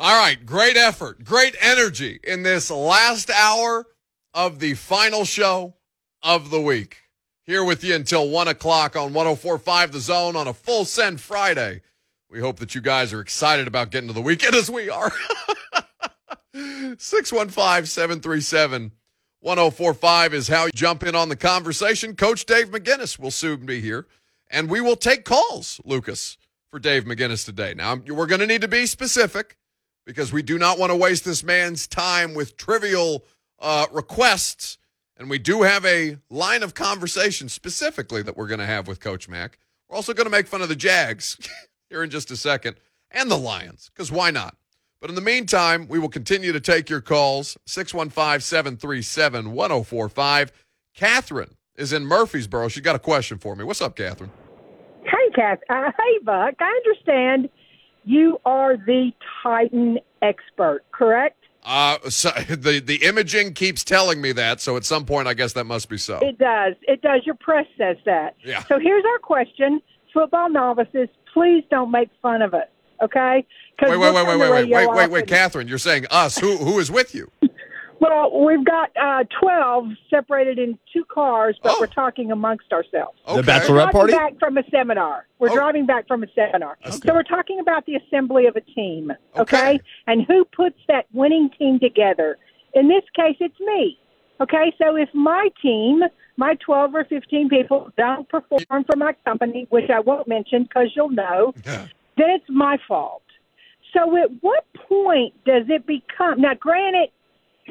All right, great effort, great energy in this last hour of the final show of the week. Here with you until 1 o'clock on 1045 The Zone on a full send Friday. We hope that you guys are excited about getting to the weekend as we are. 615 737 1045 is how you jump in on the conversation. Coach Dave McGinnis will soon be here, and we will take calls, Lucas, for Dave McGinnis today. Now, we're going to need to be specific because we do not want to waste this man's time with trivial uh, requests. And we do have a line of conversation specifically that we're going to have with Coach Mac. We're also going to make fun of the Jags here in just a second and the Lions, because why not? But in the meantime, we will continue to take your calls 615 737 1045. Catherine is in Murfreesboro. She's got a question for me. What's up, Catherine? Hey, Kath. Uh, hey, Buck. I understand you are the Titan expert, correct? Uh, so the the imaging keeps telling me that. So at some point, I guess that must be so. It does. It does. Your press says that. Yeah. So here's our question: Football novices, please don't make fun of us, okay? Wait, wait, wait, wait, wait, wait, wait, wait, wait. Catherine. You're saying us? Who who is with you? Well, we've got uh, twelve separated in two cars, but Oh. we're talking amongst ourselves. Okay. bachelorette- We're party? back from a seminar. We're Oh. driving back from a seminar. Okay. So we're talking about the assembly of a team, Okay. okay? And who puts that winning team together? In this case, it's me. Okay, so if my team, my 12 or 15 people don't perform for my company, which I won't mention because you'll know, Yeah. then it's my fault. So at what point does it become, now granted,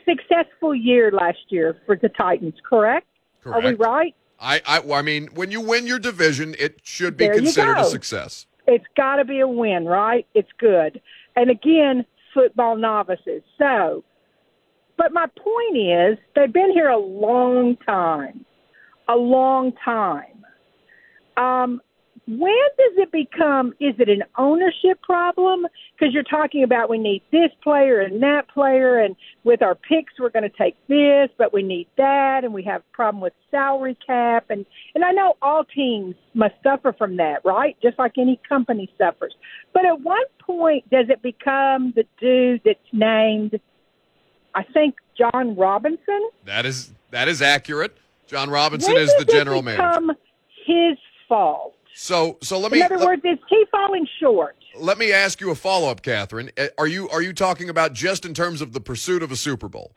successful year last year for the Titans, correct? Are we right? I, I, well, I mean, when you win your division, it should be There considered a success. it's got to be a win, right? It's good. And again, football novices. So, but my point is, they've been here a long time, a long time. Um, when does it become? Is it an ownership problem? Because you're talking about we need this player and that player, and with our picks we're going to take this, but we need that, and we have a problem with salary cap, and and I know all teams must suffer from that, right? Just like any company suffers. But at what point does it become the dude that's named? I think Jon Robinson. That is that is accurate. Jon Robinson When is the general manager. His fault. So so let me. In other let, words, is he falling short? let me ask you a follow up, Catherine. Uh, Are you are you talking about just in terms of the pursuit of a Super Bowl?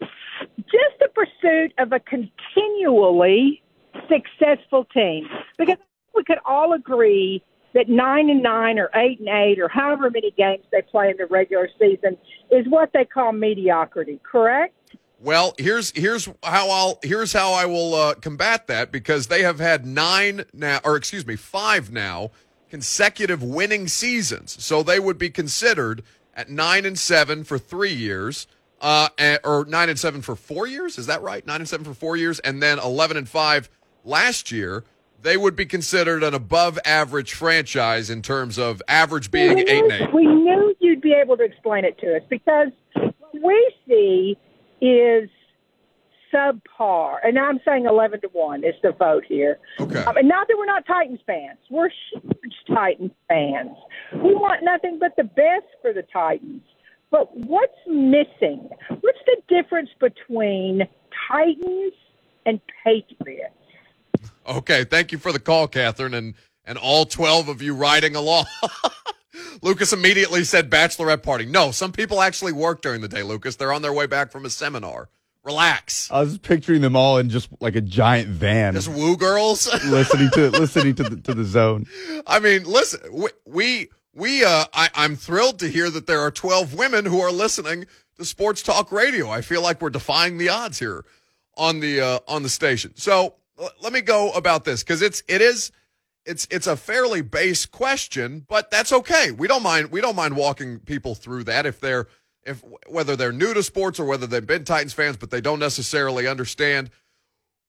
Just the pursuit of a continually successful team. Because we could all agree that nine and nine or eight and eight or however many games they play in the regular season is what they call mediocrity, correct? Well, here's here's how I'll here's how I will uh, combat that because they have had nine now, or excuse me, five now consecutive winning seasons. So they would be considered at nine and seven for three years, uh, or nine and seven for four years. Is that right? Nine and seven for four years, and then eleven and five last year. They would be considered an above average franchise in terms of average being we eight and eight. We knew you'd be able to explain it to us because we see is subpar. And I'm saying 11 to 1 is the vote here. Okay. Um, and not that we're not Titans fans, we're huge Titans fans. We want nothing but the best for the Titans. But what's missing? What's the difference between Titans and Patriots? Okay, thank you for the call, Catherine, and and all twelve of you riding along. Lucas immediately said bachelorette party. No, some people actually work during the day, Lucas. They're on their way back from a seminar. Relax. I was picturing them all in just like a giant van, Just woo girls. listening to listening to the, to the zone. I mean, listen, we we, we uh, I, I'm thrilled to hear that there are 12 women who are listening to Sports Talk Radio. I feel like we're defying the odds here on the uh, on the station. So l- let me go about this because it's it is it's it's a fairly base question, but that's okay. We don't mind we don't mind walking people through that if they're if whether they're new to sports or whether they've been Titans fans, but they don't necessarily understand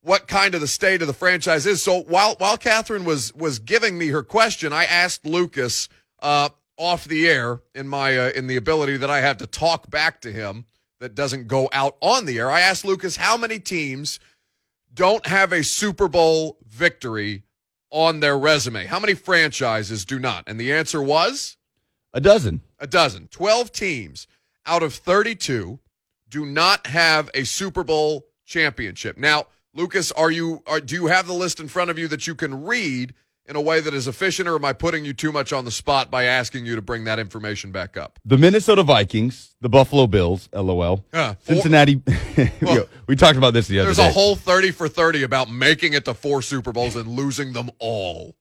what kind of the state of the franchise is. So while while Catherine was was giving me her question, I asked Lucas uh, off the air in my uh, in the ability that I have to talk back to him that doesn't go out on the air. I asked Lucas how many teams don't have a Super Bowl victory on their resume. How many franchises do not? And the answer was A dozen. A dozen. 12 teams out of 32 do not have a Super Bowl championship. Now, Lucas, are you are, do you have the list in front of you that you can read in a way that is efficient or am I putting you too much on the spot by asking you to bring that information back up? The Minnesota Vikings, the Buffalo Bills, LOL. Uh, Cincinnati. Well, we talked about this the other There's day. There's a whole 30 for 30 about making it to four Super Bowls and losing them all.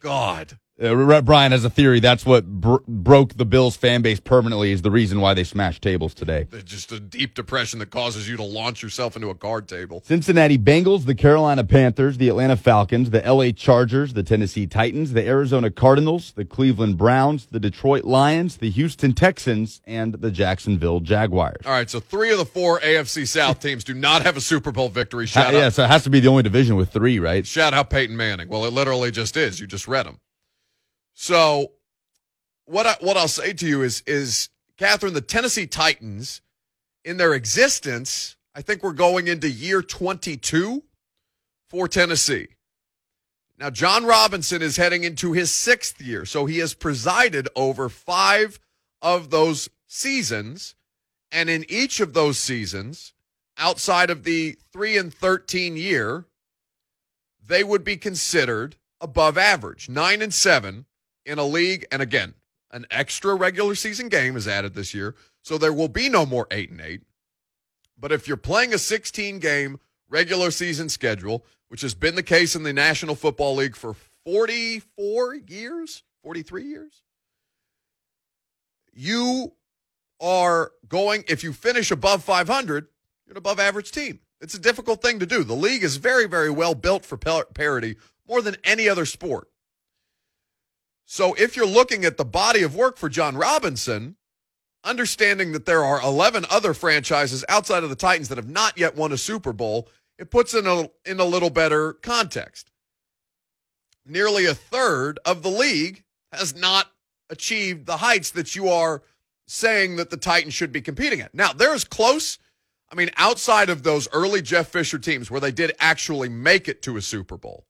God. Uh, Brian has a theory. That's what br- broke the Bills fan base permanently. Is the reason why they smashed tables today. There's just a deep depression that causes you to launch yourself into a card table. Cincinnati Bengals, the Carolina Panthers, the Atlanta Falcons, the LA Chargers, the Tennessee Titans, the Arizona Cardinals, the Cleveland Browns, the Detroit Lions, the Houston Texans, and the Jacksonville Jaguars. All right, so three of the four AFC South teams do not have a Super Bowl victory. Shout Ha- out, yeah, so it has to be the only division with three, right? shout out Peyton Manning. Well, it literally just is. You just read them. So, what I, what I'll say to you is is Catherine, the Tennessee Titans, in their existence, I think we're going into year 22 for Tennessee. Now, Jon Robinson is heading into his sixth year, so he has presided over five of those seasons. And in each of those seasons, outside of the 3 and 13 year, they would be considered above average. 9 and 7 in a league. And again, an extra regular season game is added this year. So there will be no more 8 and 8. But if you're playing a 16 game regular season schedule, which has been the case in the National Football League for 44 years, 43 years, you are going, if you finish above 500, you're an above average team. It's a difficult thing to do. The league is very, very well built for parity more than any other sport. So if you're looking at the body of work for Jon Robinson, understanding that there are 11 other franchises outside of the Titans that have not yet won a Super Bowl, it puts in a in a little better context. Nearly a third of the league has not achieved the heights that you are saying that the Titans should be competing at. Now, they're as close, I mean, outside of those early Jeff Fisher teams where they did actually make it to a Super Bowl.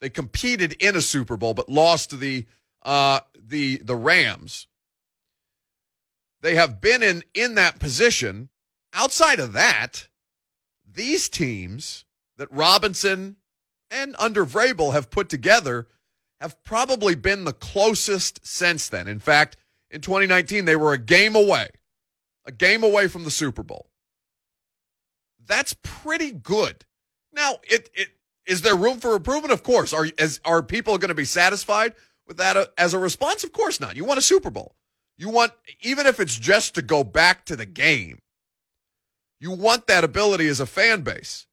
They competed in a Super Bowl but lost to the uh the the Rams. They have been in in that position. Outside of that, these teams that Robinson and under Vrabel have put together have probably been the closest since then. In fact, in 2019, they were a game away, a game away from the Super Bowl. That's pretty good. Now, it, it is there room for improvement? Of course. Are as are people going to be satisfied with that uh, as a response? Of course not. You want a Super Bowl. You want even if it's just to go back to the game. You want that ability as a fan base.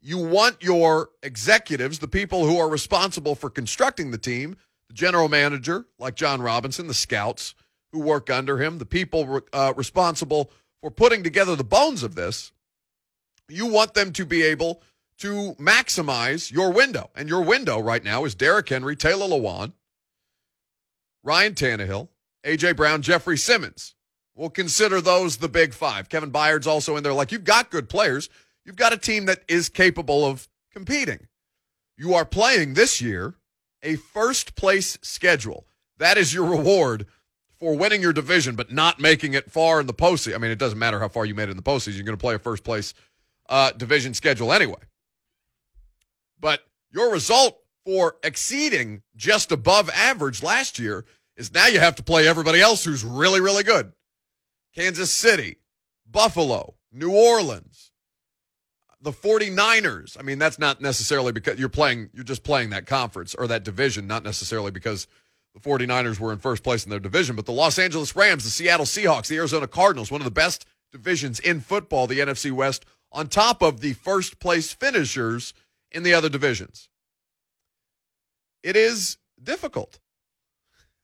You want your executives, the people who are responsible for constructing the team, the general manager like Jon Robinson, the scouts who work under him, the people uh, responsible for putting together the bones of this. You want them to be able to maximize your window. And your window right now is Derrick Henry, Taylor Lewan, Ryan Tannehill, A.J. Brown, Jeffrey Simmons. We'll consider those the big five. Kevin Byard's also in there. Like, you've got good players. You've got a team that is capable of competing. You are playing this year a first place schedule. That is your reward for winning your division, but not making it far in the postseason. I mean, it doesn't matter how far you made it in the postseason. You're going to play a first place uh, division schedule anyway. But your result for exceeding just above average last year is now you have to play everybody else who's really, really good. Kansas City, Buffalo, New Orleans, the 49ers. I mean, that's not necessarily because you're playing, you're just playing that conference or that division, not necessarily because the 49ers were in first place in their division, but the Los Angeles Rams, the Seattle Seahawks, the Arizona Cardinals, one of the best divisions in football, the NFC West, on top of the first place finishers in the other divisions. It is difficult.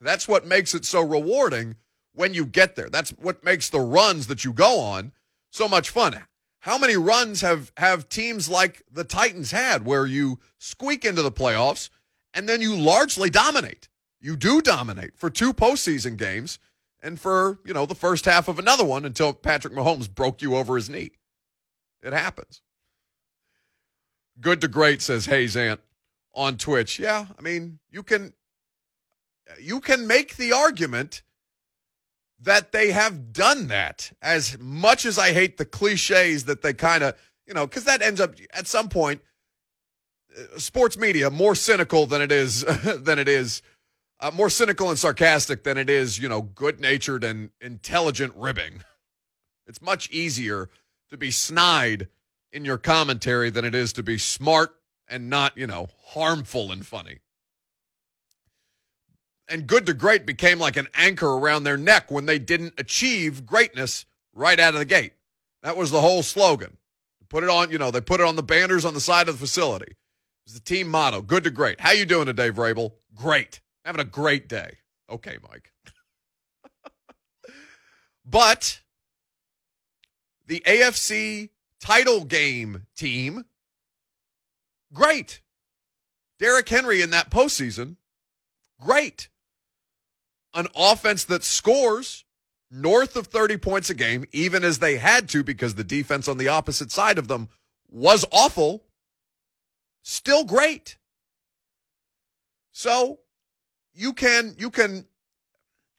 That's what makes it so rewarding when you get there. That's what makes the runs that you go on so much fun. How many runs have have teams like the Titans had where you squeak into the playoffs and then you largely dominate? You do dominate for two postseason games and for, you know, the first half of another one until Patrick Mahomes broke you over his knee. It happens. Good to great, says Hayes Ant on Twitch. Yeah, I mean, you can you can make the argument that they have done that. As much as I hate the cliches that they kind of, you know, because that ends up at some point, uh, sports media more cynical than it is than it is uh, more cynical and sarcastic than it is, you know, good natured and intelligent ribbing. It's much easier to be snide in your commentary than it is to be smart and not, you know, harmful and funny. And good to great became like an anchor around their neck when they didn't achieve greatness right out of the gate. That was the whole slogan. Put it on, you know, they put it on the banners on the side of the facility. It was the team motto. Good to great. How you doing today, Vrabel? Great. Having a great day. Okay, Mike. but the AFC title game team, great. Derrick Henry in that postseason, great. An offense that scores north of 30 points a game, even as they had to because the defense on the opposite side of them was awful, still great. So you can you can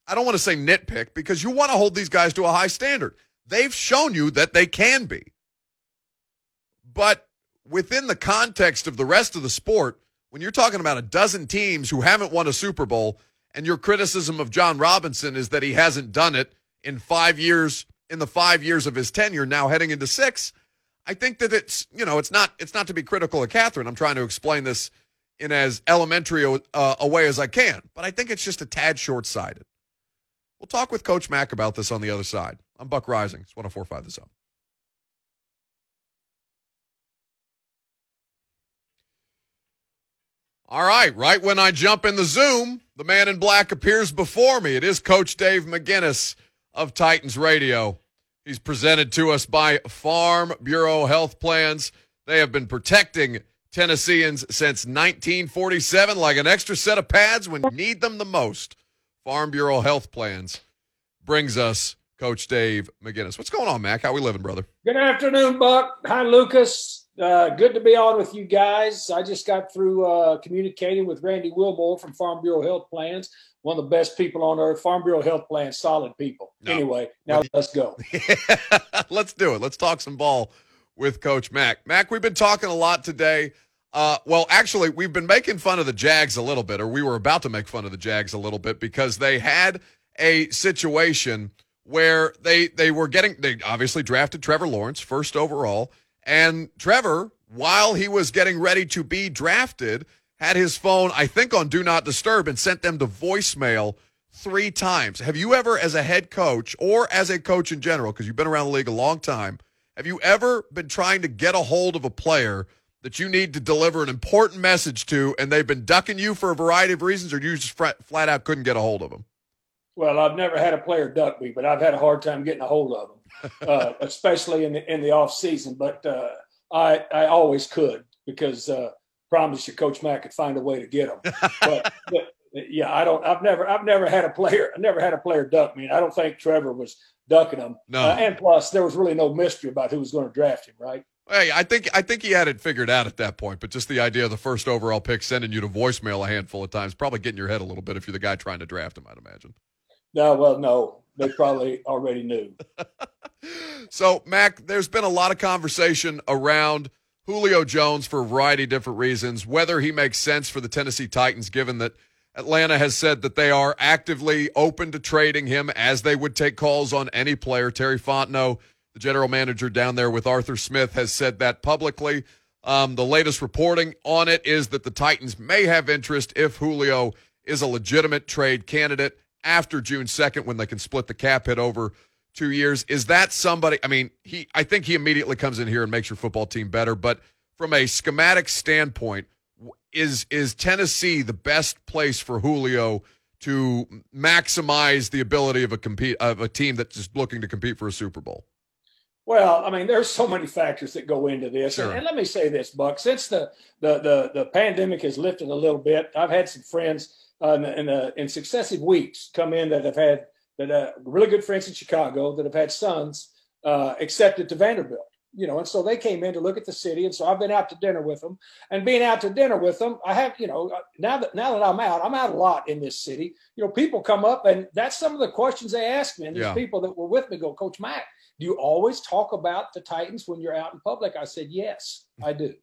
I don't want to say nitpick because you want to hold these guys to a high standard. They've shown you that they can be. But within the context of the rest of the sport, when you're talking about a dozen teams who haven't won a Super Bowl and your criticism of Jon Robinson is that he hasn't done it in 5 years in the 5 years of his tenure now heading into 6, I think that it's, you know, it's not it's not to be critical of Catherine. I'm trying to explain this in as elementary a, uh, a way as I can, but I think it's just a tad short sighted. We'll talk with Coach Mac about this on the other side. I'm Buck Reising. It's 1045 The Zone. All right, right when I jump in the Zoom, the man in black appears before me. It is Coach Dave McGinnis of Titans Radio. He's presented to us by Farm Bureau Health Plans. They have been protecting Tennesseans since 1947 like an extra set of pads when you need them the most. Farm Bureau Health Plans brings us Coach Dave McGinnis. What's going on, Mac? How we living, brother? Good afternoon, Buck. Hi, Lucas. Uh, good to be on with you guys. I just got through uh, communicating with Randy Wilmore from Farm Bureau Health Plans, one of the best people on earth. Farm Bureau Health Plans, solid people. No. Anyway, now let's go. let's do it. Let's talk some ball with Coach Mac. Mac, we've been talking a lot today uh, well, actually, we've been making fun of the Jags a little bit, or we were about to make fun of the Jags a little bit because they had a situation where they they were getting they obviously drafted Trevor Lawrence first overall, and Trevor, while he was getting ready to be drafted, had his phone I think on do not disturb and sent them to voicemail three times. Have you ever, as a head coach or as a coach in general, because you've been around the league a long time, have you ever been trying to get a hold of a player? that you need to deliver an important message to, and they've been ducking you for a variety of reasons, or you just flat, out couldn't get a hold of them? Well, I've never had a player duck me, but I've had a hard time getting a hold of them, uh, especially in the in the off season. But uh, I I always could because uh, promise you, Coach Mac could find a way to get them. But, but yeah, I don't. I've never I've never had a player. I never had a player duck me. I don't think Trevor was ducking them. No. Uh, and plus, there was really no mystery about who was going to draft him, right? Hey, I think I think he had it figured out at that point, but just the idea of the first overall pick sending you to voicemail a handful of times, probably getting your head a little bit if you're the guy trying to draft him, I'd imagine. No, well, no, they probably already knew. so, Mac, there's been a lot of conversation around Julio Jones for a variety of different reasons, whether he makes sense for the Tennessee Titans, given that Atlanta has said that they are actively open to trading him as they would take calls on any player. Terry Fontenot the general manager down there with Arthur Smith has said that publicly. Um, the latest reporting on it is that the Titans may have interest if Julio is a legitimate trade candidate after June 2nd when they can split the cap hit over two years. Is that somebody? I mean, he. I think he immediately comes in here and makes your football team better. But from a schematic standpoint, is is Tennessee the best place for Julio to maximize the ability of a compete of a team that's just looking to compete for a Super Bowl? Well, I mean, there's so many factors that go into this, sure. and, and, let me say this, Buck. Since the, the the the pandemic has lifted a little bit, I've had some friends uh, in, in, uh, in, successive weeks come in that have had that uh, really good friends in Chicago that have had sons uh, accepted to Vanderbilt. you know, and so they came in to look at the city, and so I've been out to dinner with them, and being out to dinner with them, I have, you know, now that now that I'm out, I'm out a lot in this city. You know, people come up, and that's some of the questions they ask me, and these yeah. people that were with me go, Coach Mac, do you always talk about the Titans when you're out in public? I said, yes, I do.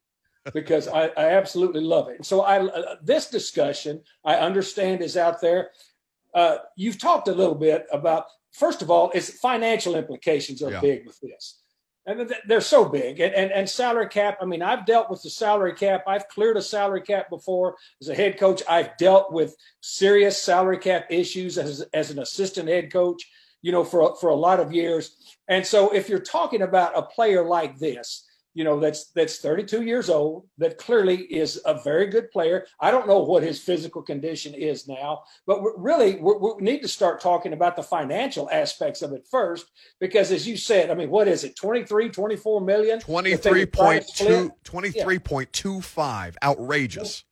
Because I, I, absolutely love it. And So I uh, this discussion I understand is out there. Uh, you've talked a little bit about first of all, its financial implications are yeah. big with this. And they're so big. And, and, and salary cap, I mean, I've dealt with the salary cap. I've cleared a salary cap before as a head coach. I've dealt with serious salary cap issues as, as an assistant head coach, you know, for, for a lot of years. And so if you're talking about a player like this, you know that's that's 32 years old that clearly is a very good player. I don't know what his physical condition is now but we're really we're, we need to start talking about the financial aspects of it first because as you said i mean what is it 23 24 million? 23.2 23.25 outrageous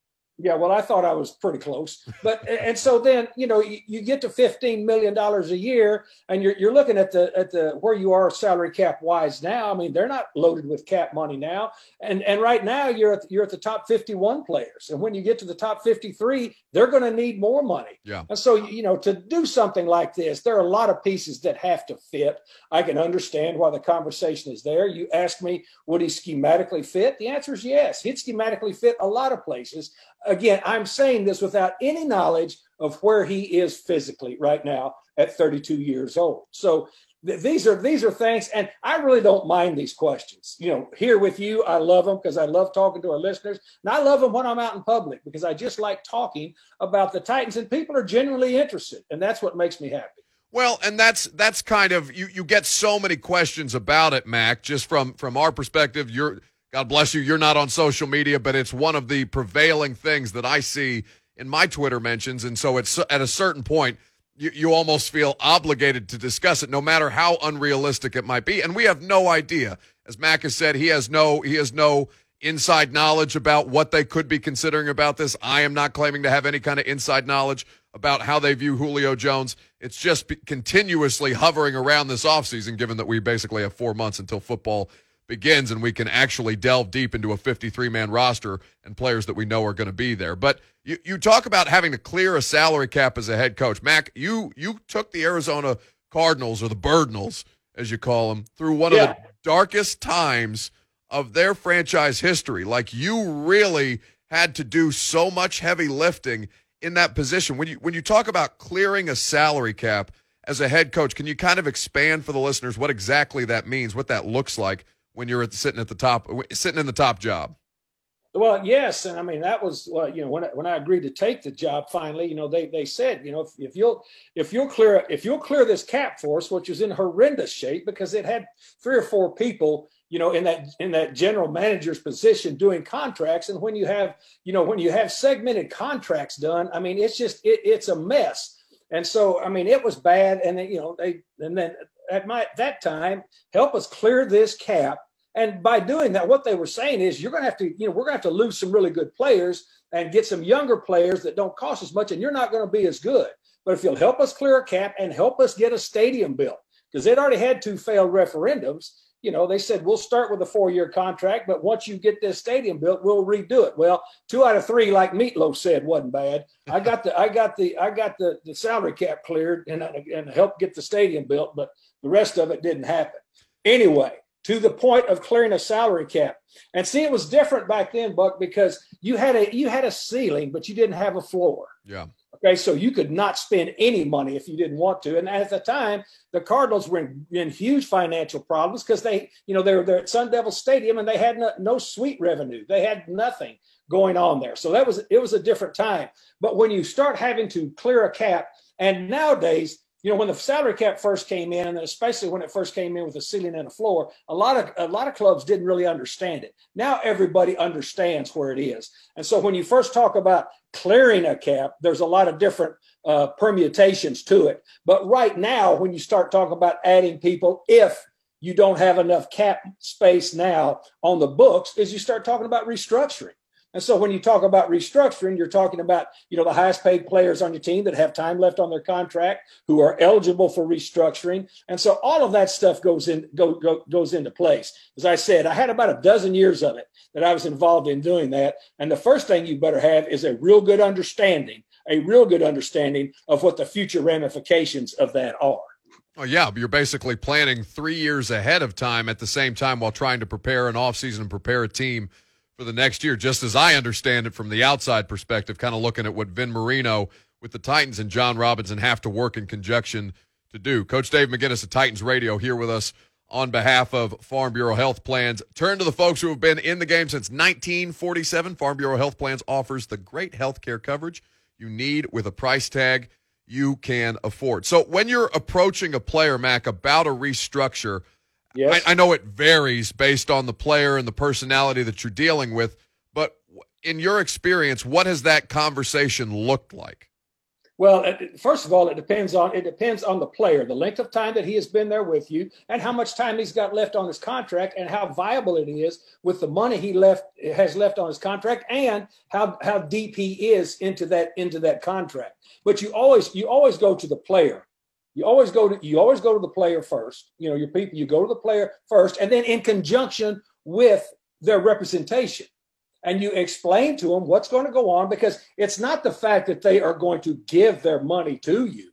yeah, well, I thought I was pretty close, but and so then you know you, you get to fifteen million dollars a year, and you're you're looking at the at the where you are salary cap wise now. I mean, they're not loaded with cap money now, and and right now you're at you're at the top fifty one players, and when you get to the top fifty three, they're going to need more money. Yeah, and so you know to do something like this, there are a lot of pieces that have to fit. I can understand why the conversation is there. You ask me, would he schematically fit? The answer is yes. He'd schematically fit a lot of places again, I'm saying this without any knowledge of where he is physically right now at 32 years old. So th- these are these are things, and I really don't mind these questions. You know, here with you, I love them because I love talking to our listeners, and I love them when I'm out in public because I just like talking about the Titans, and people are genuinely interested, and that's what makes me happy. Well, and that's that's kind of you you get so many questions about it, Mac, just from from our perspective. You're God bless you. You're not on social media, but it's one of the prevailing things that I see in my Twitter mentions. And so it's at a certain point, you, you almost feel obligated to discuss it, no matter how unrealistic it might be. And we have no idea. As Mac has said, he has no, he has no inside knowledge about what they could be considering about this. I am not claiming to have any kind of inside knowledge about how they view Julio Jones. It's just continuously hovering around this offseason, given that we basically have four months until football begins and we can actually delve deep into a 53 man roster and players that we know are going to be there. But you, you talk about having to clear a salary cap as a head coach. Mac, you you took the Arizona Cardinals or the Birdinals, as you call them, through one yeah. of the darkest times of their franchise history. Like you really had to do so much heavy lifting in that position. When you when you talk about clearing a salary cap as a head coach, can you kind of expand for the listeners what exactly that means, what that looks like when you're at, sitting at the top, sitting in the top job? Well, yes, and I mean that was well, you know when I, when I agreed to take the job finally, you know they they said you know if, if you'll if you'll clear if you'll clear this cap for us, which was in horrendous shape because it had three or four people you know in that in that general manager's position doing contracts, and when you have you know when you have segmented contracts done, I mean it's just it, it's a mess. And so, I mean, it was bad. And then, you know, they, and then at my that time help us clear this cap. And by doing that, what they were saying is you're going to have to, you know, we're going to have to lose some really good players and get some younger players that don't cost as much, and you're not going to be as good. But if you'll help us clear a cap and help us get a stadium built, because they'd already had two failed referendums, you know, they said we'll start with a four-year contract, but once you get this stadium built, we'll redo it. Well, two out of three, like Meatloaf said, wasn't bad. I got the, I got the, I got the, the salary cap cleared and and helped get the stadium built, but the rest of it didn't happen. Anyway, to the point of clearing a salary cap. And see, it was different back then, Buck, because you had a you had a ceiling, but you didn't have a floor. Yeah. Okay, so you could not spend any money if you didn't want to. And at the time, the Cardinals were in, in huge financial problems because they, you know, they were there at Sun Devil Stadium and they had no, no suite revenue. They had nothing going on there. So that was it was a different time. But when you start having to clear a cap, and nowadays you know, when the salary cap first came in, and especially when it first came in with a ceiling and a floor, a lot of a lot of clubs didn't really understand it. Now everybody understands where it is, and so when you first talk about clearing a cap, there's a lot of different uh, permutations to it. But right now, when you start talking about adding people, if you don't have enough cap space now on the books, is you start talking about restructuring And so when you talk about restructuring, you're talking about, you know, the highest paid players on your team that have time left on their contract, who are eligible for restructuring. And so all of that stuff goes in go, go, goes into place. As I said, I had about a dozen years of it that I was involved in doing that. And the first thing you better have is a real good understanding, a real good understanding of what the future ramifications of that are. Oh yeah, you're basically planning three years ahead of time at the same time while trying to prepare an offseason and prepare a team for the next year, just as I understand it from the outside perspective, kind of looking at what Vin Marino with the Titans and Jon Robinson have to work in conjunction to do. Coach Dave McGinnis of Titans Radio here with us on behalf of Farm Bureau Health Plans. Turn to the folks who have been in the game since 1947. Farm Bureau Health Plans offers the great health care coverage you need with a price tag you can afford. So when you're approaching a player, Mac, about a restructure – Yes. I, I know it varies based on the player and the personality that you're dealing with, but in your experience, what has that conversation looked like? Well, uh, first of all, it depends on it depends on the player, the length of time that he has been there with you, and how much time he's got left on his contract, and how viable it is with the money he left has left on his contract, and how how deep he is into that into that contract. But you always you always go to the player you always go to you always go to the player first. You know, your people, you go to the player first, and then in conjunction with their representation. And you explain to them what's going to go on because it's not the fact that they are going to give their money to you.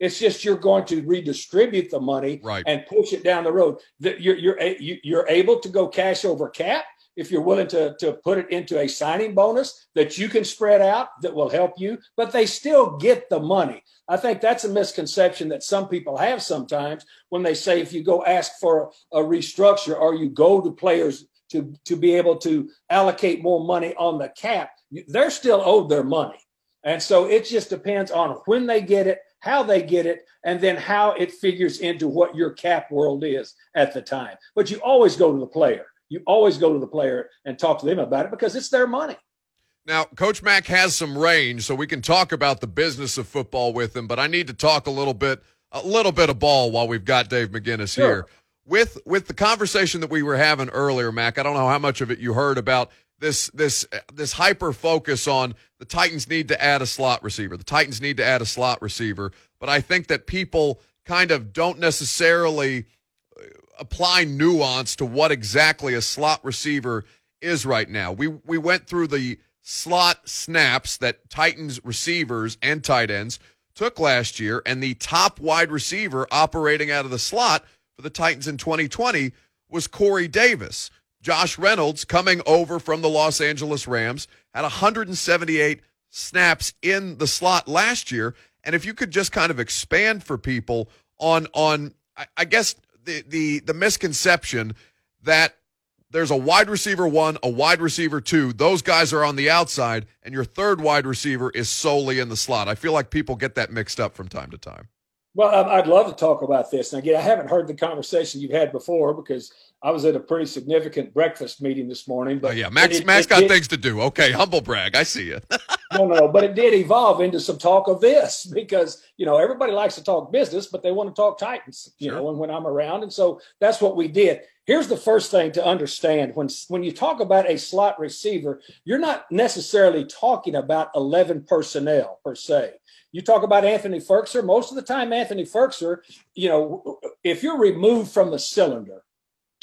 It's just you're going to redistribute the money right. and push it down the road. That you're you're you're able to go cash over cap if you're willing to, to put it into a signing bonus that you can spread out that will help you, but they still get the money. I think that's a misconception that some people have sometimes when they say if you go ask for a, restructure or you go to players to, to be able to allocate more money on the cap, they're still owed their money. And so it just depends on when they get it, how they get it, and then how it figures into what your cap world is at the time. But you always go to the player you always go to the player and talk to them about it because it's their money. Now, Coach Mac has some range, so we can talk about the business of football with him. But I need to talk a little bit, a little bit of ball while we've got Dave McGinnis sure. here. With with the conversation that we were having earlier, Mac. I don't know how much of it you heard about this this this hyper focus on the Titans need to add a slot receiver. The Titans need to add a slot receiver. But I think that people kind of don't necessarily apply nuance to what exactly a slot receiver is right now. We we went through the slot snaps that Titans receivers and tight ends took last year, and the top wide receiver operating out of the slot for the Titans in 2020 was Corey Davis. Josh Reynolds, coming over from the Los Angeles Rams, had 178 snaps in the slot last year. And if you could just kind of expand for people on on I guess the the the misconception that there's a wide receiver one, a wide receiver two. Those guys are on the outside, and your third wide receiver is solely in the slot. I feel like people get that mixed up from time to time. Well, um, I'd love to talk about this. And again, I haven't heard the conversation you've had before because I was at a pretty significant breakfast meeting this morning. But oh, yeah, Max, it, Max it, got it, things to do. Okay, humble brag. I see you. no, no, no, but it did evolve into some talk of this because you know everybody likes to talk business, but they want to talk Titans. You sure. know, when, when I'm around, and so that's what we did. Here's the first thing to understand when when you talk about a slot receiver, you're not necessarily talking about 11 personnel per se. You talk about Anthony Firkser. Most of the time, Anthony Firkser, you know, if you're removed from the cylinder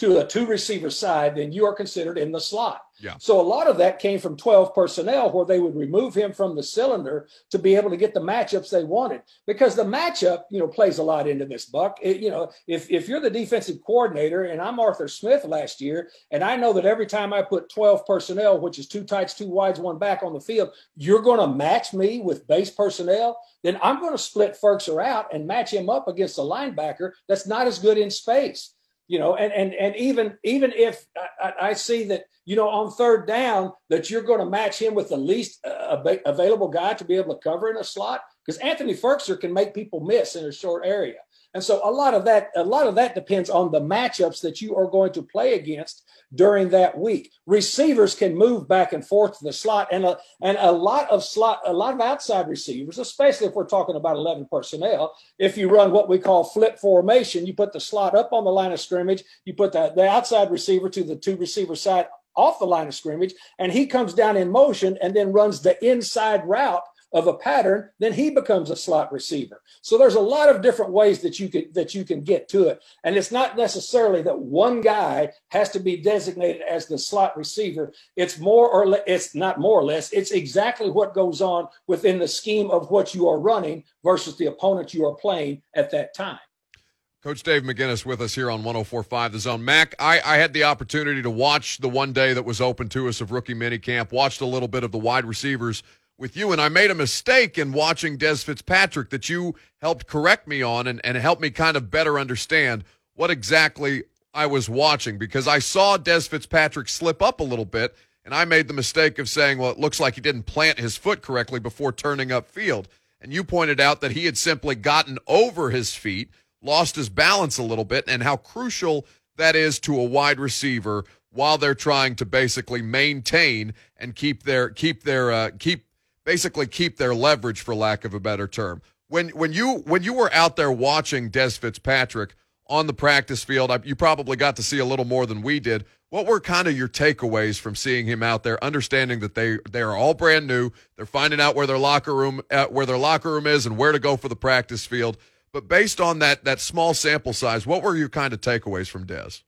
to a two receiver side, then you are considered in the slot. Yeah. So a lot of that came from 12 personnel where they would remove him from the cylinder to be able to get the matchups they wanted because the matchup, you know, plays a lot into this buck. It, you know, if, if you're the defensive coordinator and I'm Arthur Smith last year, and I know that every time I put 12 personnel, which is two tights, two wides, one back on the field, you're going to match me with base personnel, then I'm going to split Firkser out and match him up against a linebacker that's not as good in space you know, and and and even even if I, I, see that you know on third down that you're going to match him with the least uh, available guy to be able to cover in a slot because Anthony Firkser can make people miss in a short area. And so a lot of that, a lot of that depends on the matchups that you are going to play against during that week. Receivers can move back and forth to the slot, and a, and a lot of slot, a lot of outside receivers, especially if we're talking about 11 personnel. If you run what we call flip formation, you put the slot up on the line of scrimmage, you put the, the outside receiver to the two receiver side off the line of scrimmage and he comes down in motion and then runs the inside route of a pattern, then he becomes a slot receiver. So there's a lot of different ways that you can that you can get to it. And it's not necessarily that one guy has to be designated as the slot receiver. It's more or less it's not more or less, it's exactly what goes on within the scheme of what you are running versus the opponent you are playing at that time. Coach Dave McGinnis with us here on 1045 The Zone. Mac, I, I had the opportunity to watch the one day that was open to us of rookie minicamp, watched a little bit of the wide receivers with you, and I made a mistake in watching Dez Fitzpatrick that you helped correct me on and, and helped me kind of better understand what exactly I was watching because I saw Dez Fitzpatrick slip up a little bit, and I made the mistake of saying, well, it looks like he didn't plant his foot correctly before turning upfield. And you pointed out that he had simply gotten over his feet, lost his balance a little bit, and how crucial that is to a wide receiver while they're trying to basically maintain and keep their keep their uh, keep basically keep their leverage, for lack of a better term. When when you when you were out there watching Dez Fitzpatrick on the practice field, you probably got to see a little more than we did. What were kind of your takeaways from seeing him out there, understanding that they they are all brand new, they're finding out where their locker room uh, where their locker room is and where to go for the practice field. But based on that that small sample size, what were your kind of takeaways from Dez?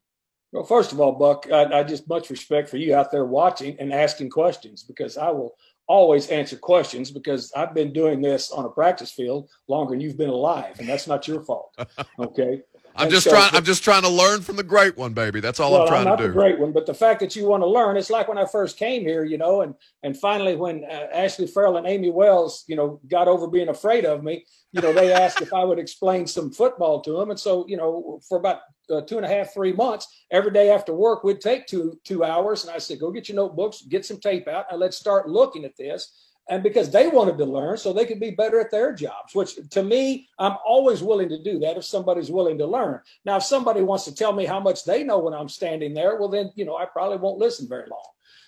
Well, first of all, Buck, I, I just much respect for you out there watching and asking questions because I will always answer questions because I've been doing this on a practice field longer than you've been alive, and that's not your fault. Okay. I'm just so, trying. I'm just trying to learn from the great one, baby. That's all well, I'm trying I'm to do. The great one, but the fact that you want to learn, it's like when I first came here, you know, and and finally when uh, Ashley Farrell and Amy Wells, you know, got over being afraid of me, you know, they asked if I would explain some football to them, and so you know, for about uh, two and a half, three months, every day after work, we'd take two two hours, and I said, go get your notebooks, get some tape out, and let's start looking at this. And because they wanted to learn so they could be better at their jobs which to me i'm always willing to do that if somebody's willing to learn. Now if somebody wants to tell me how much they know when i'm standing there well then you know i probably won't listen very long.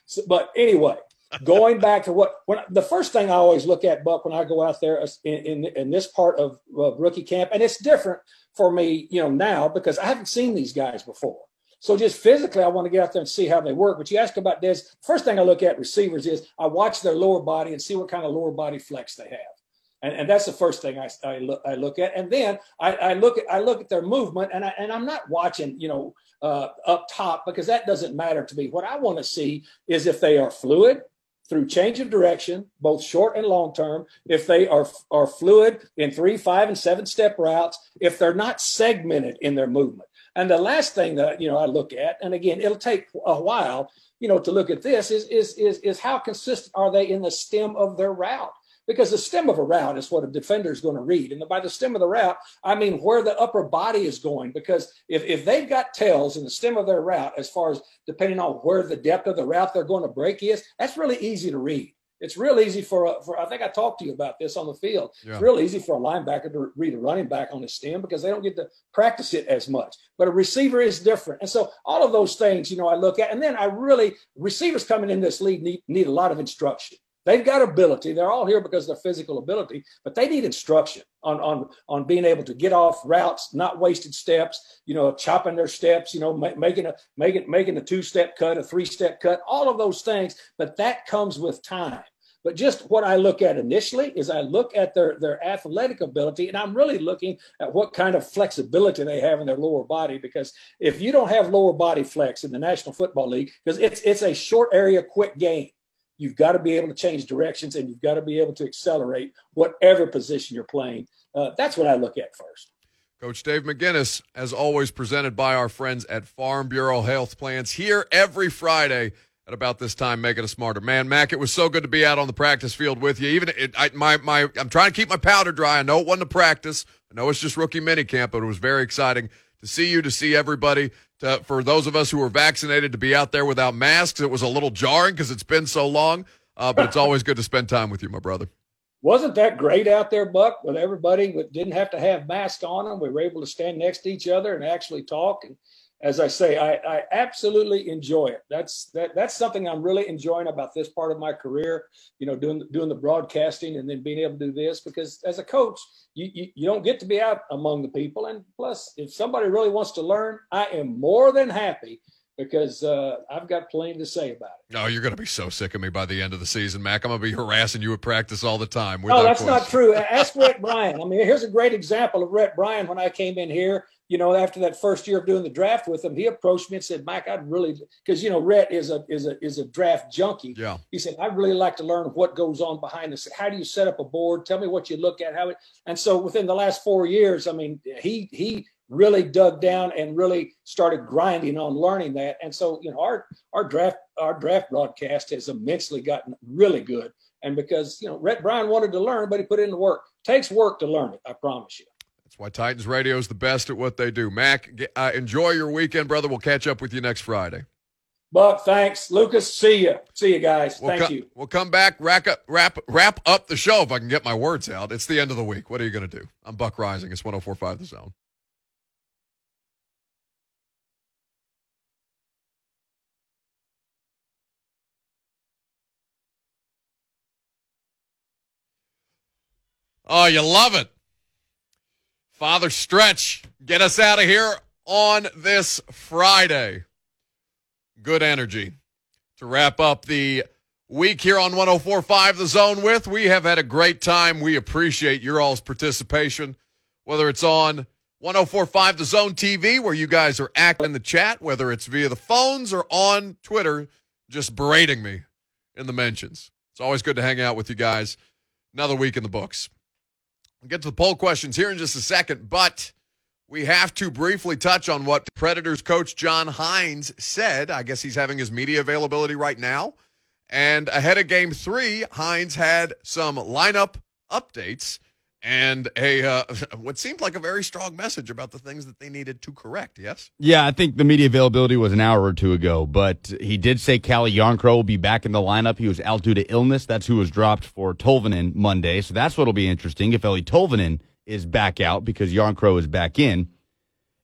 So, but anyway going back to what when the first thing i always look at buck when i go out there in, in, in this part of, of rookie camp and it's different for me you know now because i haven't seen these guys before so just physically, I want to get out there and see how they work. But you ask about this. First thing I look at receivers is I watch their lower body and see what kind of lower body flex they have. And, and that's the first thing I, I, look, I look at. And then I, I, look at I look at their movement, and I and I'm not watching you know uh, up top because that doesn't matter to me. What I want to see is if they are fluid through change of direction, both short and long term. If they are are fluid in three, five, and seven step routes, if they're not segmented in their movement. And the last thing that you know I look at, and again, it'll take a while, you know, to look at this is is is is how consistent are they in the stem of their route? Because the stem of a route is what a defender is going to read, and by the stem of the route, I mean where the upper body is going. Because if if they've got tails in the stem of their route, as far as depending on where the depth of the route they're going to break is, that's really easy to read. It's real easy for, a, for I think I talked to you about this on the field. Yeah. It's real easy for a linebacker to read a running back on the stem because they don't get to practice it as much. But a receiver is different. And so all of those things, you know, I look at, and then I really, receivers coming in this league need, need a lot of instruction. They've got ability. They're all here because of their physical ability, but they need instruction on, on, on being able to get off routes, not wasted steps, you know, chopping their steps, you know, making a, making, making a two step cut, a three step cut, all of those things. But that comes with time. But just what I look at initially is I look at their, their athletic ability and I'm really looking at what kind of flexibility they have in their lower body. Because if you don't have lower body flex in the National Football League, because it's it's a short area, quick game. You've got to be able to change directions and you've got to be able to accelerate whatever position you're playing. Uh, that's what I look at first. Coach Dave McGinnis, as always, presented by our friends at Farm Bureau Health Plans here every Friday at about this time, making us smarter. Man, Mac, it was so good to be out on the practice field with you. Even it, I, my my, I'm trying to keep my powder dry. I know it wasn't a practice. I know it's just rookie minicamp, but it was very exciting to see you, to see everybody. To, for those of us who were vaccinated, to be out there without masks, it was a little jarring because it's been so long. Uh, but it's always good to spend time with you, my brother. Wasn't that great out there, Buck? With everybody didn't have to have masks on them. We were able to stand next to each other and actually talk and as I say, I, I, absolutely enjoy it. That's that that's something I'm really enjoying about this part of my career. You know, doing doing the broadcasting and then being able to do this because as a coach, you, you you don't get to be out among the people. And plus, if somebody really wants to learn, I am more than happy because uh, I've got plenty to say about it. No, oh, you're going to be so sick of me by the end of the season, Mac. I'm going to be harassing you at practice all the time. No, that's question. not true. Ask Rhett Bryan. I mean, here's a great example of Rhett Bryan when I came in here. You know, after that first year of doing the draft with him, he approached me and said, "Mike, I'd really because you know Rhett is a is a is a draft junkie. Yeah. He said, I'd really like to learn what goes on behind this. How do you set up a board? Tell me what you look at. How it and so within the last four years, I mean, he he really dug down and really started grinding on learning that. And so, you know, our our draft our draft broadcast has immensely gotten really good. And because you know, Rhett Bryan wanted to learn, but he put in the work. takes work to learn it. I promise you. That's why Titans Radio is the best at what they do. Mac, uh, enjoy your weekend, brother. We'll catch up with you next Friday. Buck, thanks. Lucas, see you. See you guys. We'll Thank co- you. We'll come back, wrap up, wrap, wrap up the show if I can get my words out. It's the end of the week. What are you going to do? I'm Buck Reising. It's 1045 The Zone. Oh, you love it. Father Stretch, get us out of here on this Friday. Good energy to wrap up the week here on 1045 The Zone with. We have had a great time. We appreciate your all's participation, whether it's on 1045 The Zone TV, where you guys are active in the chat, whether it's via the phones or on Twitter, just berating me in the mentions. It's always good to hang out with you guys. Another week in the books. We'll get to the poll questions here in just a second, but we have to briefly touch on what Predators coach John Hynes said. I guess he's having his media availability right now. And ahead of game three, Hynes had some lineup updates and a uh, what seemed like a very strong message about the things that they needed to correct. Yes. Yeah, I think the media availability was an hour or two ago, but he did say Calle Jarnkrok will be back in the lineup. He was out due to illness. That's who was dropped for Tolvanen Monday, so that's what'll be interesting if Eeli Tolvanen is back out because Jarnkrok is back in.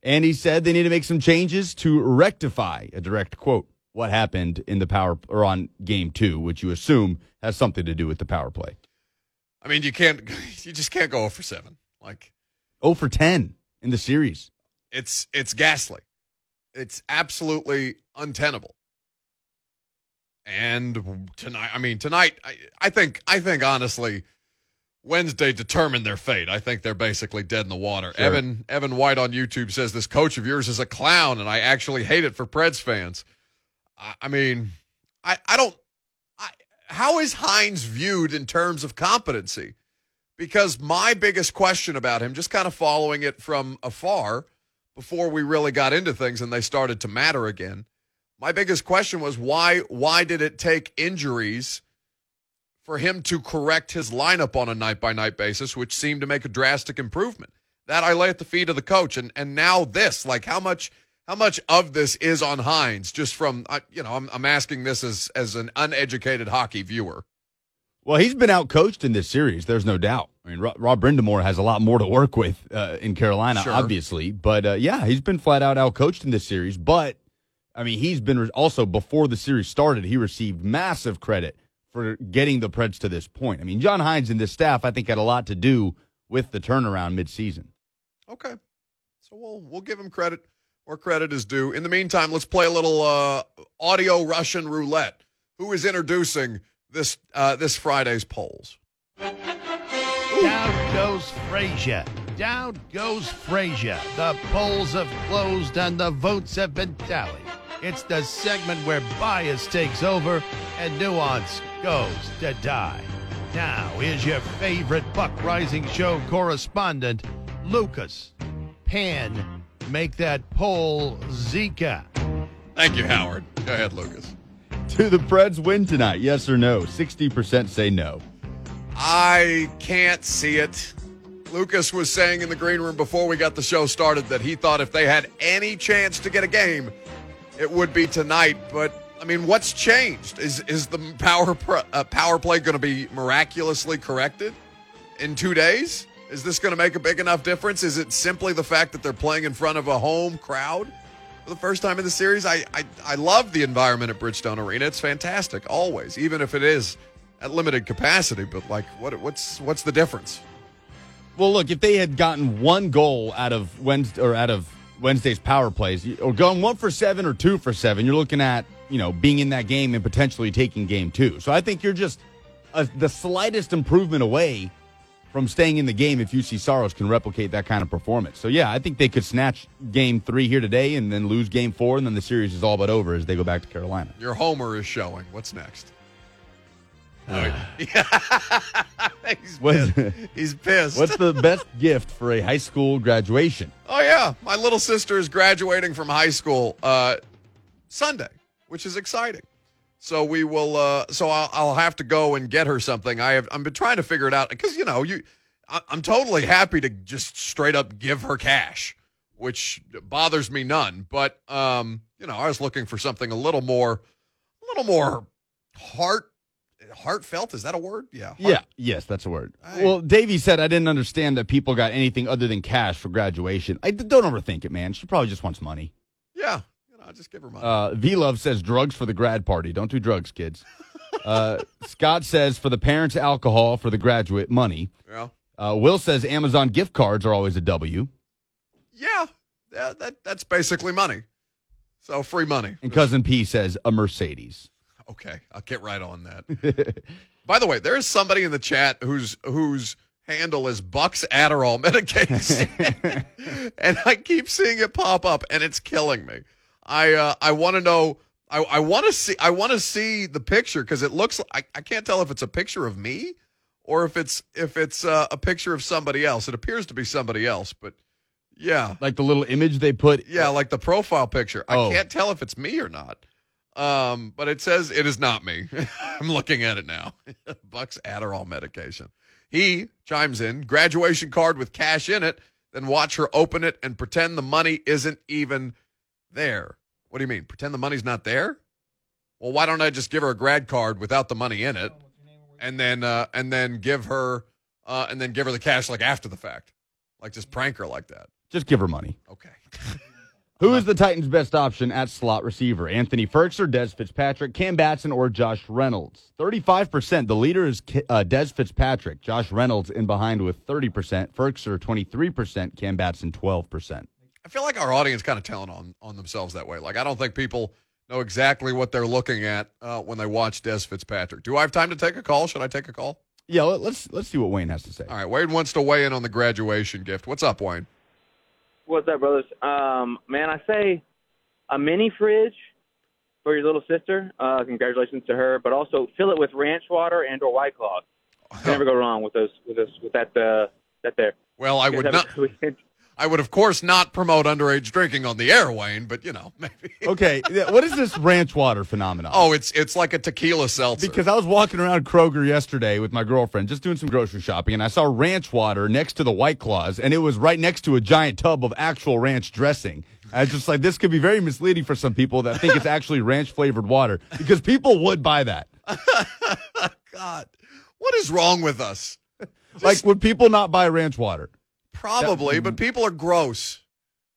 And he said they need to make some changes to rectify a direct quote what happened in the power or on game two, which you assume has something to do with the power play. I mean, you can't, you just can't go 0 for 7. Like 0 for 10 in the series. It's, it's ghastly. It's absolutely untenable. And tonight, I mean, tonight, I, I think, I think honestly, Wednesday determined their fate. I think they're basically dead in the water. Sure. Evan, Evan White on YouTube says this coach of yours is a clown, and I actually hate it for Preds fans. I, I mean, I, I don't, how is Hynes viewed in terms of competency? Because my biggest question about him, just kind of following it from afar before we really got into things and they started to matter again, my biggest question was why why did it take injuries for him to correct his lineup on a night by night basis, which seemed to make a drastic improvement? That I lay at the feet of the coach, and and now this, like how much how much of this is on Hynes? Just from you know, I'm, I'm asking this as as an uneducated hockey viewer. Well, he's been out coached in this series. There's no doubt. I mean, Rob Brind'Amour has a lot more to work with uh, in Carolina, sure. obviously. But uh, yeah, he's been flat out out coached in this series. But I mean, he's been re- also before the series started. He received massive credit for getting the Preds to this point. I mean, John Hynes and this staff, I think, had a lot to do with the turnaround midseason. Okay, so we'll we'll give him credit where credit is due. In the meantime, let's play a little uh, audio Russian roulette. Who is introducing this uh, this Friday's polls? Down goes Frazier. Down goes Frazier. The polls have closed and the votes have been tallied. It's the segment where bias takes over and nuance goes to die. Now, here's your favorite Buck Reising Show correspondent, Lucas Pan make that poll Zika. Thank you, Howard. Go ahead, Lucas. Do the Preds win tonight? Yes or no? 60% say no. I can't see it. Lucas was saying in the green room before we got the show started that he thought if they had any chance to get a game, it would be tonight. But I mean, what's changed? Is is the power uh, power play going to be miraculously corrected in two days? Is this going to make a big enough difference? Is it simply the fact that they're playing in front of a home crowd for the first time in the series? I, I, I love the environment at Bridgestone Arena. It's fantastic, always, even if it is at limited capacity. But like, what what's what's the difference? Well, look, if they had gotten one goal out of Wednesday or out of Wednesday's power plays, or going one for seven or two for seven, you're looking at you know being in that game and potentially taking game two. So I think you're just a, the slightest improvement away from staying in the game if Juuse Saros can replicate that kind of performance. So yeah, I think they could snatch game three here today and then lose game four, and then the series is all but over as they go back to Carolina. Your homer is showing. What's next? he's, What- pissed. he's pissed. What's the best gift for a high school graduation? Oh yeah, my little sister is graduating from high school uh, Sunday, which is exciting. So we will. Uh, so I'll, I'll have to go and get her something. I have. I've been trying to figure it out because you know you. I, I'm totally happy to just straight up give her cash, which bothers me none. But um, you know, I was looking for something a little more, a little more heart heartfelt. Is that a word? Yeah. heart- Yeah, yes, that's a word. I- well, Davey said I didn't understand that people got anything other than cash for graduation. I don't overthink it, man. She probably just wants money. Yeah. Know, just give her money. Uh, V Love says drugs for the grad party. Don't do drugs, kids. Uh, Scott says for the parents, alcohol for the graduate, money. yeah. Uh, Will says Amazon gift cards are always a W. Yeah. Yeah. That that's basically money. So free money. And cousin P says a Mercedes. Okay, I'll get right on that. By the way, there is somebody in the chat whose whose handle is Bucks Adderall medication, and I keep seeing it pop up, and it's killing me. I uh, I want to know. I, I want to see. I want to see the picture because it looks. I, I can't tell if it's a picture of me or if it's if it's uh, a picture of somebody else. It appears to be somebody else, but yeah, Like the little image they put. yeah, like the profile picture. Oh. I can't tell if it's me or not. Um, but it says it is not me. I'm looking at it now. Buck's Adderall medication. He chimes in, graduation card with cash in it, then watch her open it and pretend the money isn't even there. What do you mean? Pretend the money's not there? Well, why don't I just give her a grad card without the money in it and then uh and then give her uh and then give her the cash like after the fact. Like just prank her like that. Just give her money. Okay. Who is the Titans' best option at slot receiver? Anthony Firkser, Dez Fitzpatrick, Cam Batson, or Josh Reynolds? 35%. The leader is uh, Dez Fitzpatrick. Josh Reynolds in behind with 30%. Ferkser, 23%. Cam Batson, 12%. I feel like our audience kind of telling on on themselves that way. Like I don't think people know exactly what they're looking at uh, when they watch Dez Fitzpatrick. Do I have time to take a call? Should I take a call? Yeah, let, let's let's see what Wayne has to say. All right, Wayne wants to weigh in on the graduation gift. What's up, Wayne? What's up, brothers? Um, man, I say a mini fridge for your little sister. Uh, congratulations to her, but also fill it with ranch water and or white claws. Never go wrong with those with this with that uh, that there. Well, I would not. Have a good weekend. I would, of course, not promote underage drinking on the air, Wayne. But you know, maybe. Okay, what is this ranch water phenomenon? Oh, it's it's like a tequila seltzer. Because I was walking around Kroger yesterday with my girlfriend, just doing some grocery shopping, and I saw ranch water next to the White Claws, and it was right next to a giant tub of actual ranch dressing. I was just like, this could be very misleading for some people that think it's actually ranch flavored water, because people would buy that. God, what is wrong with us? Like, would people not buy ranch water? Probably, but people are gross.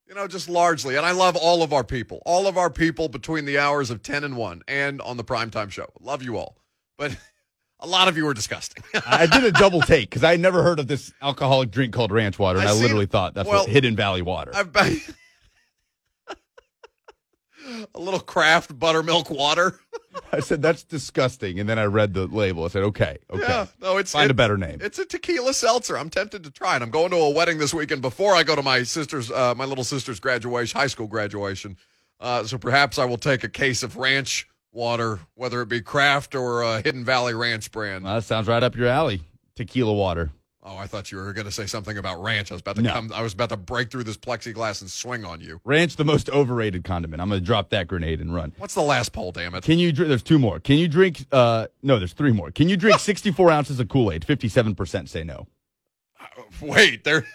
You know, just largely. And I love all of our people, all of our people between the hours of 10 and 1 and on the primetime show. Love you all. But a lot of you are disgusting. I did a double take because I had never heard of this alcoholic drink called ranch water, and I I, literally thought that's well, what Hidden Valley water. A little craft buttermilk water. I said that's disgusting, and then I read the label. I said, okay, okay, Yeah, no, it's find it- a better name. It's a tequila seltzer. I'm tempted to try it. I'm going to a wedding this weekend before I go to my sister's, uh, my little sister's graduation, high school graduation. Uh, so perhaps I will take a case of ranch water, whether it be craft or uh, Hidden Valley Ranch brand. Well, that sounds right up your alley. Tequila water. Oh, I thought you were going to say something about ranch. I was about to No. come. I was about to break through this plexiglass and swing on you. Ranch, the most overrated condiment. I'm going to drop that grenade and run. What's the last poll? Damn it! Can you drink? There's two more. Can you drink? Uh, no, there's three more. Can you drink 64 ounces of Kool Aid? 57% say no. Wait, there,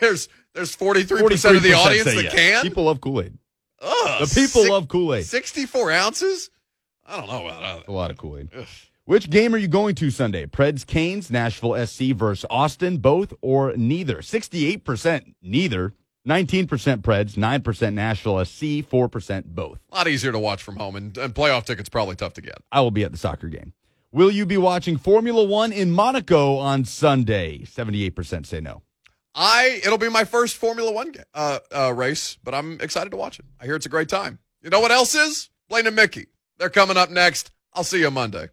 there's there's 43 percent of the audience that yes. can. People love Kool Aid. The people six- love Kool Aid. 64 ounces. I don't know about that. A lot of Kool Aid. Which game are you going to Sunday? Preds Canes, Nashville SC versus Austin, both or neither? 68% neither. 19% Preds, 9% Nashville SC, 4% both. A lot easier to watch from home, and, and playoff tickets probably tough to get. I will be at the soccer game. Will you be watching Formula One in Monaco on Sunday? 78% say no. I it'll be my first Formula One uh, uh, race, but I'm excited to watch it. I hear it's a great time. You know what else is? Blaine and Mickey. They're coming up next. I'll see you Monday.